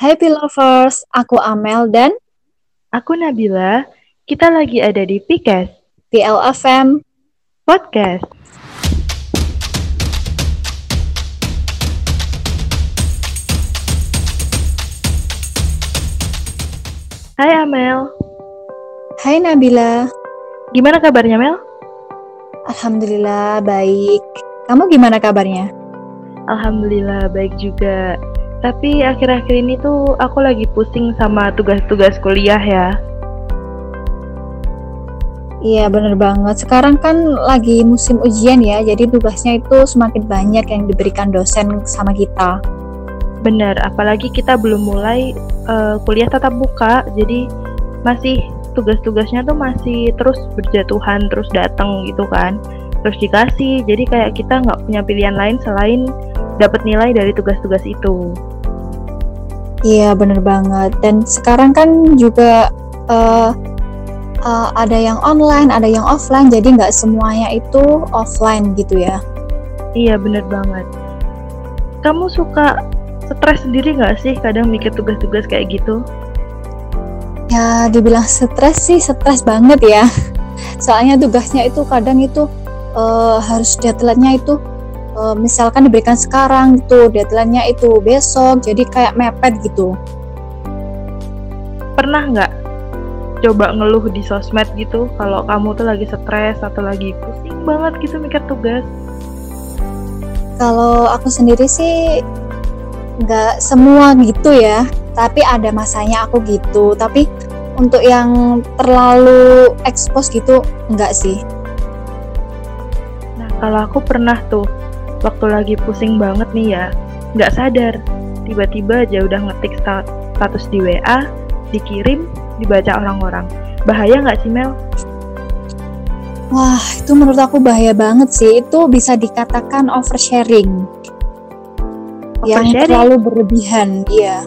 Happy Lovers, aku Amel dan Aku Nabila, kita lagi ada di Pikes PLFM Podcast. Hai Amel, Hai Nabila, gimana kabarnya Mel? Alhamdulillah baik. Kamu gimana kabarnya? Alhamdulillah baik juga. Tapi akhir-akhir ini tuh aku lagi pusing sama tugas-tugas kuliah ya. Iya bener banget. Sekarang kan lagi musim ujian ya, jadi tugasnya itu semakin banyak yang diberikan dosen sama kita. Bener, apalagi kita belum mulai uh, kuliah tatap muka, jadi masih tugas-tugasnya tuh masih terus berjatuhan, terus datang gitu kan, terus dikasih. Jadi kayak kita nggak punya pilihan lain selain dapat nilai dari tugas-tugas itu. Iya bener banget. Dan sekarang kan juga uh, uh, ada yang online, ada yang offline, jadi nggak semuanya itu offline gitu ya. Iya bener banget. Kamu suka stres sendiri nggak sih kadang mikir tugas-tugas kayak gitu? Ya dibilang stres sih stres banget ya. Soalnya tugasnya itu kadang itu uh, harus deadline-nya itu uh, misalkan diberikan sekarang gitu, deadline-nya itu besok, jadi kayak mepet gitu. Pernah nggak coba ngeluh di sosmed gitu kalau kamu tuh lagi stres atau lagi pusing banget gitu mikir tugas? Kalau aku sendiri sih nggak semua gitu ya tapi ada masanya aku gitu tapi untuk yang terlalu expose gitu enggak sih nah kalau aku pernah tuh waktu lagi pusing banget nih ya. Nggak sadar tiba-tiba aja udah ngetik status di WA dikirim dibaca orang-orang. Bahaya nggak sih Mel? Wah itu menurut aku bahaya banget sih. Itu bisa dikatakan oversharing. Yang terlalu berlebihan, iya.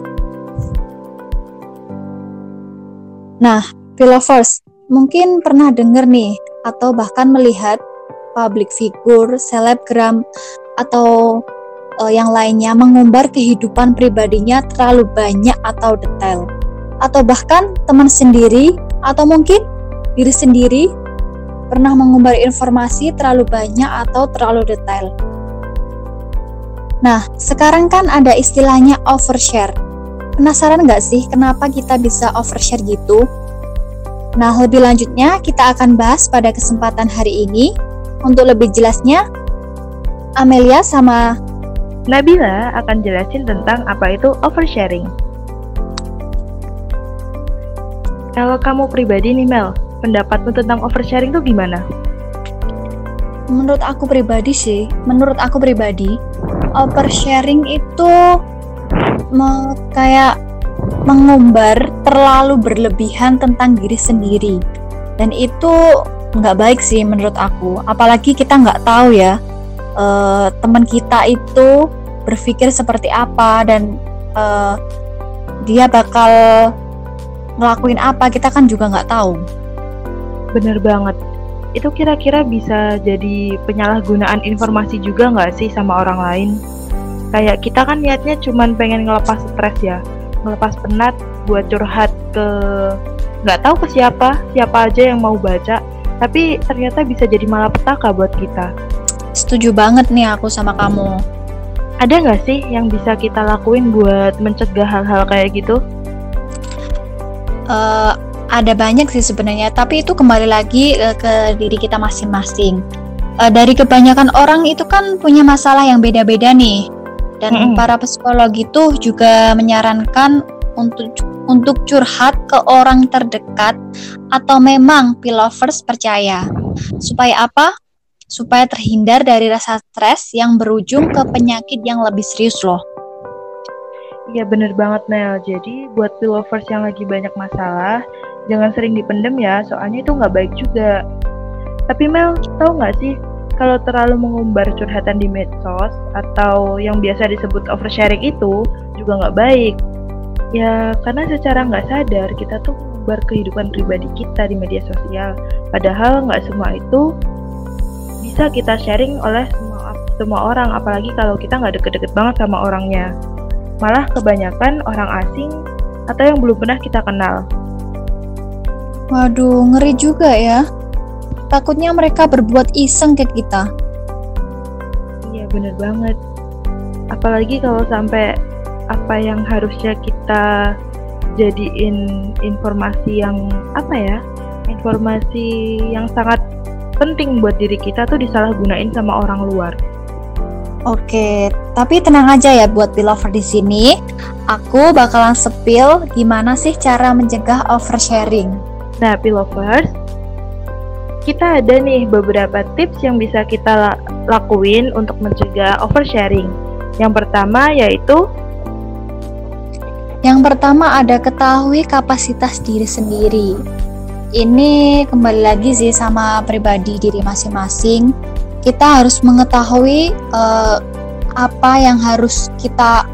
Nah, Pilovers, mungkin pernah dengar nih atau bahkan melihat public figure, selebgram atau uh, yang lainnya mengumbar kehidupan pribadinya terlalu banyak atau detail. Atau bahkan teman sendiri atau mungkin diri sendiri pernah mengumbar informasi terlalu banyak atau terlalu detail. Nah, sekarang kan ada istilahnya overshare. Penasaran nggak sih kenapa kita bisa overshare gitu? Nah, lebih lanjutnya kita akan bahas pada kesempatan hari ini. Untuk lebih jelasnya, Amelia sama Nabila akan jelasin tentang apa itu oversharing. Kalau kamu pribadi nih Mel, pendapatmu tentang oversharing itu gimana? Menurut aku pribadi sih, menurut aku pribadi, oversharing itu me kayak mengumbar terlalu berlebihan tentang diri sendiri dan itu nggak baik sih menurut aku apalagi kita nggak tahu ya uh, teman kita itu berpikir seperti apa dan uh, dia bakal ngelakuin apa kita kan juga nggak tahu bener banget itu kira-kira bisa jadi penyalahgunaan informasi juga nggak sih sama orang lain? Kayak kita kan niatnya cuman pengen ngelepas stres ya, ngelepas penat buat curhat ke nggak tahu ke siapa, siapa aja yang mau baca, tapi ternyata bisa jadi malapetaka buat kita. Setuju banget nih aku sama kamu. Ada nggak sih yang bisa kita lakuin buat mencegah hal-hal kayak gitu? Uh, ada banyak sih sebenarnya, tapi itu kembali lagi uh, ke diri kita masing-masing. Uh, dari kebanyakan orang itu kan punya masalah yang beda-beda nih, dan mm -hmm. para psikolog itu juga menyarankan untuk untuk curhat ke orang terdekat atau memang pilovers percaya. Supaya apa? Supaya terhindar dari rasa stres yang berujung ke penyakit yang lebih serius loh. Iya bener banget Nel. Jadi buat pilovers yang lagi banyak masalah, jangan sering dipendem ya, soalnya itu nggak baik juga. Tapi Mel, tahu nggak sih kalau terlalu mengumbar curhatan di medsos atau yang biasa disebut oversharing itu juga nggak baik. Ya karena secara nggak sadar kita tuh mengumbar kehidupan pribadi kita di media sosial. Padahal nggak semua itu bisa kita sharing oleh semua semua orang, apalagi kalau kita nggak deket-deket banget sama orangnya. malah kebanyakan orang asing atau yang belum pernah kita kenal. Waduh, ngeri juga ya. Takutnya mereka berbuat iseng ke kita. Iya, bener banget. Apalagi kalau sampai apa yang harusnya kita jadiin informasi yang apa ya? Informasi yang sangat penting buat diri kita tuh disalahgunain sama orang luar. Oke, tapi tenang aja ya buat pilover di sini. Aku bakalan sepil gimana sih cara mencegah oversharing. Nah, pilovers, kita ada nih beberapa tips yang bisa kita lakuin untuk mencegah oversharing. Yang pertama yaitu Yang pertama ada ketahui kapasitas diri sendiri. Ini kembali lagi sih sama pribadi diri masing-masing kita harus mengetahui uh, apa yang harus kita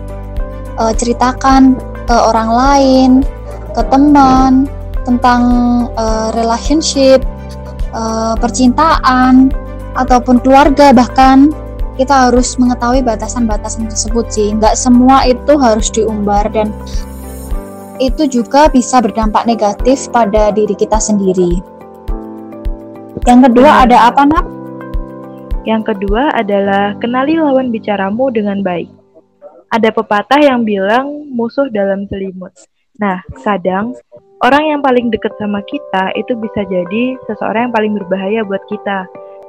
uh, ceritakan ke orang lain, ke teman tentang uh, relationship, uh, percintaan ataupun keluarga bahkan kita harus mengetahui batasan-batasan tersebut sih. Nggak semua itu harus diumbar dan itu juga bisa berdampak negatif pada diri kita sendiri. Yang kedua ada apa, Nak? Yang kedua adalah kenali lawan bicaramu dengan baik. Ada pepatah yang bilang musuh dalam selimut. Nah, kadang orang yang paling dekat sama kita itu bisa jadi seseorang yang paling berbahaya buat kita.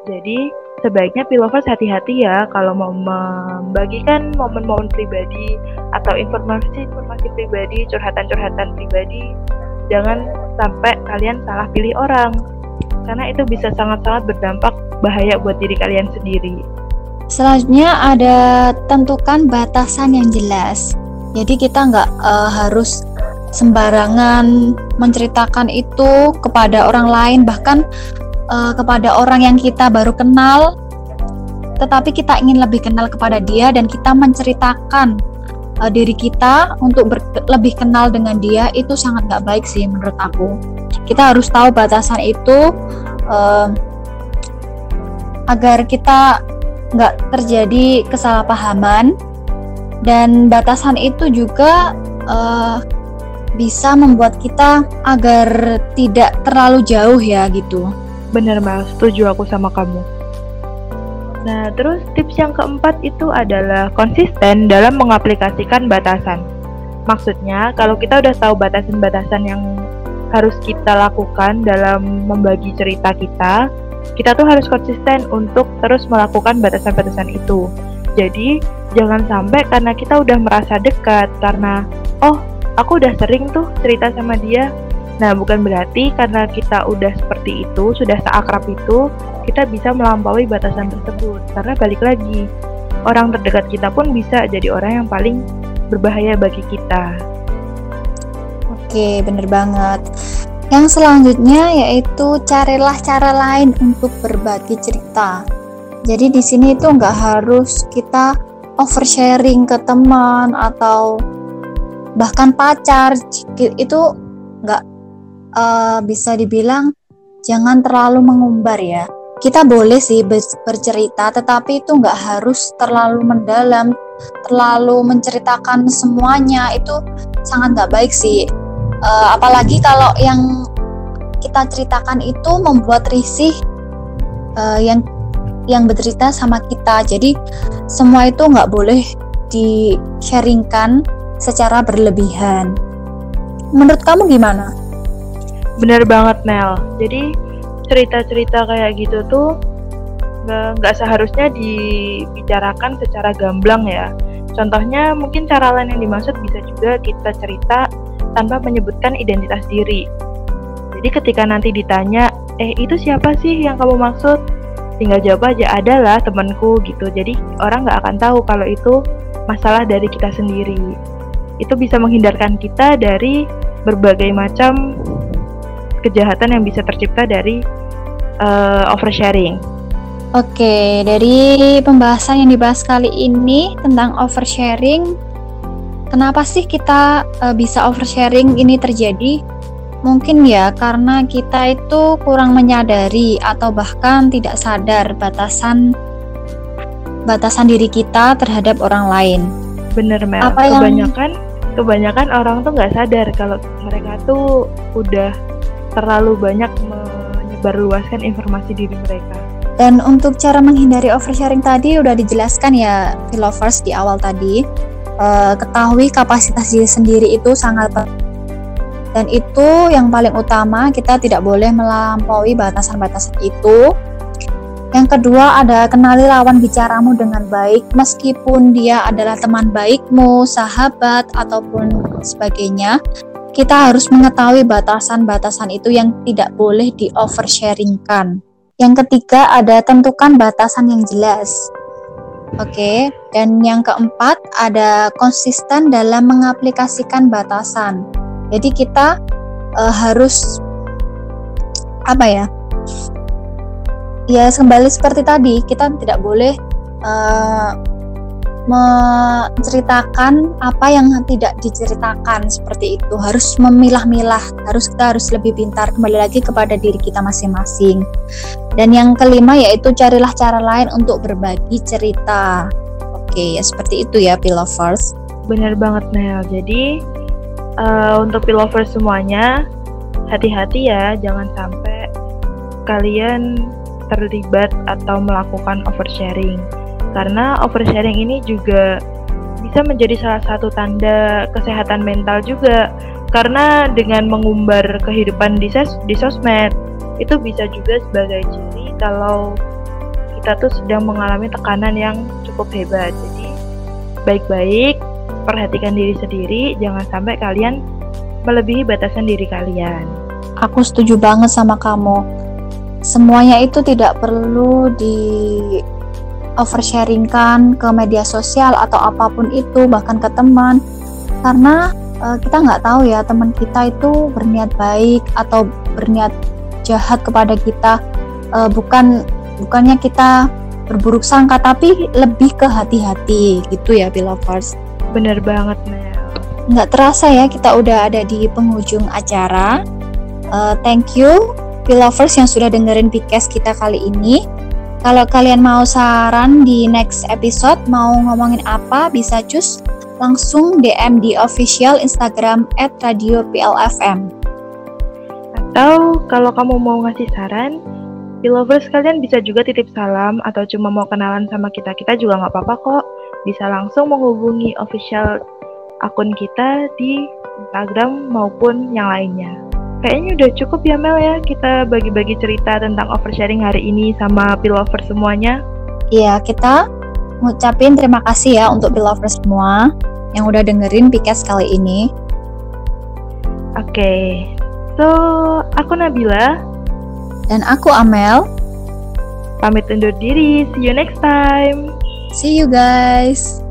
Jadi, sebaiknya pilovers hati-hati ya kalau mau membagikan momen-momen pribadi atau informasi-informasi pribadi, curhatan-curhatan pribadi. Jangan sampai kalian salah pilih orang karena itu bisa sangat-sangat berdampak bahaya buat diri kalian sendiri. Selanjutnya ada tentukan batasan yang jelas. Jadi kita nggak uh, harus sembarangan menceritakan itu kepada orang lain, bahkan uh, kepada orang yang kita baru kenal. Tetapi kita ingin lebih kenal kepada dia dan kita menceritakan uh, diri kita untuk lebih kenal dengan dia itu sangat nggak baik sih menurut aku. Kita harus tahu batasan itu. Uh, agar kita nggak terjadi kesalahpahaman dan batasan itu juga uh, bisa membuat kita agar tidak terlalu jauh ya gitu. Bener Mel, setuju aku sama kamu. Nah, terus tips yang keempat itu adalah konsisten dalam mengaplikasikan batasan. Maksudnya, kalau kita udah tahu batasan-batasan yang harus kita lakukan dalam membagi cerita kita, kita tuh harus konsisten untuk terus melakukan batasan-batasan itu. Jadi, jangan sampai karena kita udah merasa dekat karena oh, aku udah sering tuh cerita sama dia. Nah, bukan berarti karena kita udah seperti itu, sudah seakrab itu, kita bisa melampaui batasan tersebut. Karena balik lagi, orang terdekat kita pun bisa jadi orang yang paling berbahaya bagi kita. Oke, bener banget. Yang selanjutnya yaitu carilah cara lain untuk berbagi cerita. Jadi di sini itu nggak harus kita oversharing ke teman atau bahkan pacar itu nggak uh, bisa dibilang jangan terlalu mengumbar ya. Kita boleh sih bercerita, tetapi itu nggak harus terlalu mendalam, terlalu menceritakan semuanya itu sangat nggak baik sih uh, apalagi kalau yang kita ceritakan itu membuat risih uh, yang yang bercerita sama kita jadi semua itu nggak boleh di sharingkan secara berlebihan menurut kamu gimana? Bener banget Nel jadi cerita-cerita kayak gitu tuh nggak seharusnya dibicarakan secara gamblang ya contohnya mungkin cara lain yang dimaksud bisa juga kita cerita tanpa menyebutkan identitas diri. Jadi ketika nanti ditanya, eh itu siapa sih yang kamu maksud? Tinggal jawab aja, adalah temanku gitu. Jadi orang nggak akan tahu kalau itu masalah dari kita sendiri. Itu bisa menghindarkan kita dari berbagai macam kejahatan yang bisa tercipta dari uh, oversharing. Oke, dari pembahasan yang dibahas kali ini tentang oversharing, Kenapa sih kita uh, bisa oversharing ini terjadi? Mungkin ya karena kita itu kurang menyadari atau bahkan tidak sadar batasan batasan diri kita terhadap orang lain. Bener Mel, Apa yang- kebanyakan kebanyakan orang tuh nggak sadar kalau mereka tuh udah terlalu banyak menyebarluaskan informasi diri mereka. Dan untuk cara menghindari oversharing tadi udah dijelaskan ya lovers di awal tadi. Eh, ketahui kapasitas diri sendiri itu sangat penting. Dan itu yang paling utama kita tidak boleh melampaui batasan-batasan itu. Yang kedua ada kenali lawan bicaramu dengan baik meskipun dia adalah teman baikmu, sahabat ataupun sebagainya. Kita harus mengetahui batasan-batasan itu yang tidak boleh di oversharingkan. Yang ketiga ada tentukan batasan yang jelas. Oke, dan yang keempat ada konsisten dalam mengaplikasikan batasan. Jadi kita eh, harus apa ya? Ya kembali seperti tadi, kita tidak boleh eh, menceritakan apa yang tidak diceritakan seperti itu. Harus memilah-milah, harus kita harus lebih pintar kembali lagi kepada diri kita masing-masing. Dan yang kelima yaitu carilah cara lain untuk berbagi cerita. Oke, ya seperti itu ya, Pilovers. Bener banget Mel. Jadi eh, untuk pillovers semuanya hati-hati ya, jangan sampai kalian terlibat atau melakukan oversharing. Karena oversharing ini juga bisa menjadi salah satu tanda kesehatan mental juga. Karena dengan mengumbar kehidupan di, sos- di sosmed itu bisa juga sebagai ciri kalau kita tuh sedang mengalami tekanan yang cukup hebat. Jadi baik-baik perhatikan diri sendiri, jangan sampai kalian melebihi batasan diri kalian. Aku setuju banget sama kamu. Semuanya itu tidak perlu di oversharingkan ke media sosial atau apa pun itu, bahkan ke teman. Karena eh, kita nggak tahu ya teman kita itu berniat baik atau berniat jahat kepada kita. Eh, bukan bukannya kita berburuk sangka, tapi lebih ke hati-hati gitu ya, Belovers. Bener banget, Mel. nggak terasa ya kita udah ada di penghujung acara. Uh, thank you Pilovers yang sudah dengerin podcast kita kali ini. Kalau kalian mau saran di next episode mau ngomongin apa bisa cus langsung DM di official Instagram @radio_plfm. Atau kalau kamu mau ngasih saran, Pillovers kalian bisa juga titip salam atau cuma mau kenalan sama kita, kita juga nggak apa-apa kok. Bisa langsung menghubungi official akun kita di Instagram maupun yang lainnya. Kayaknya udah cukup ya Mel ya kita bagi-bagi cerita tentang oversharing hari ini sama Pillovers semuanya. Iya, kita ngucapin terima kasih ya untuk Pilovers semua yang udah dengerin podcast kali ini. Oke, so aku Nabila, Dan aku Amel. pamit undur diri. See you next time. See you guys.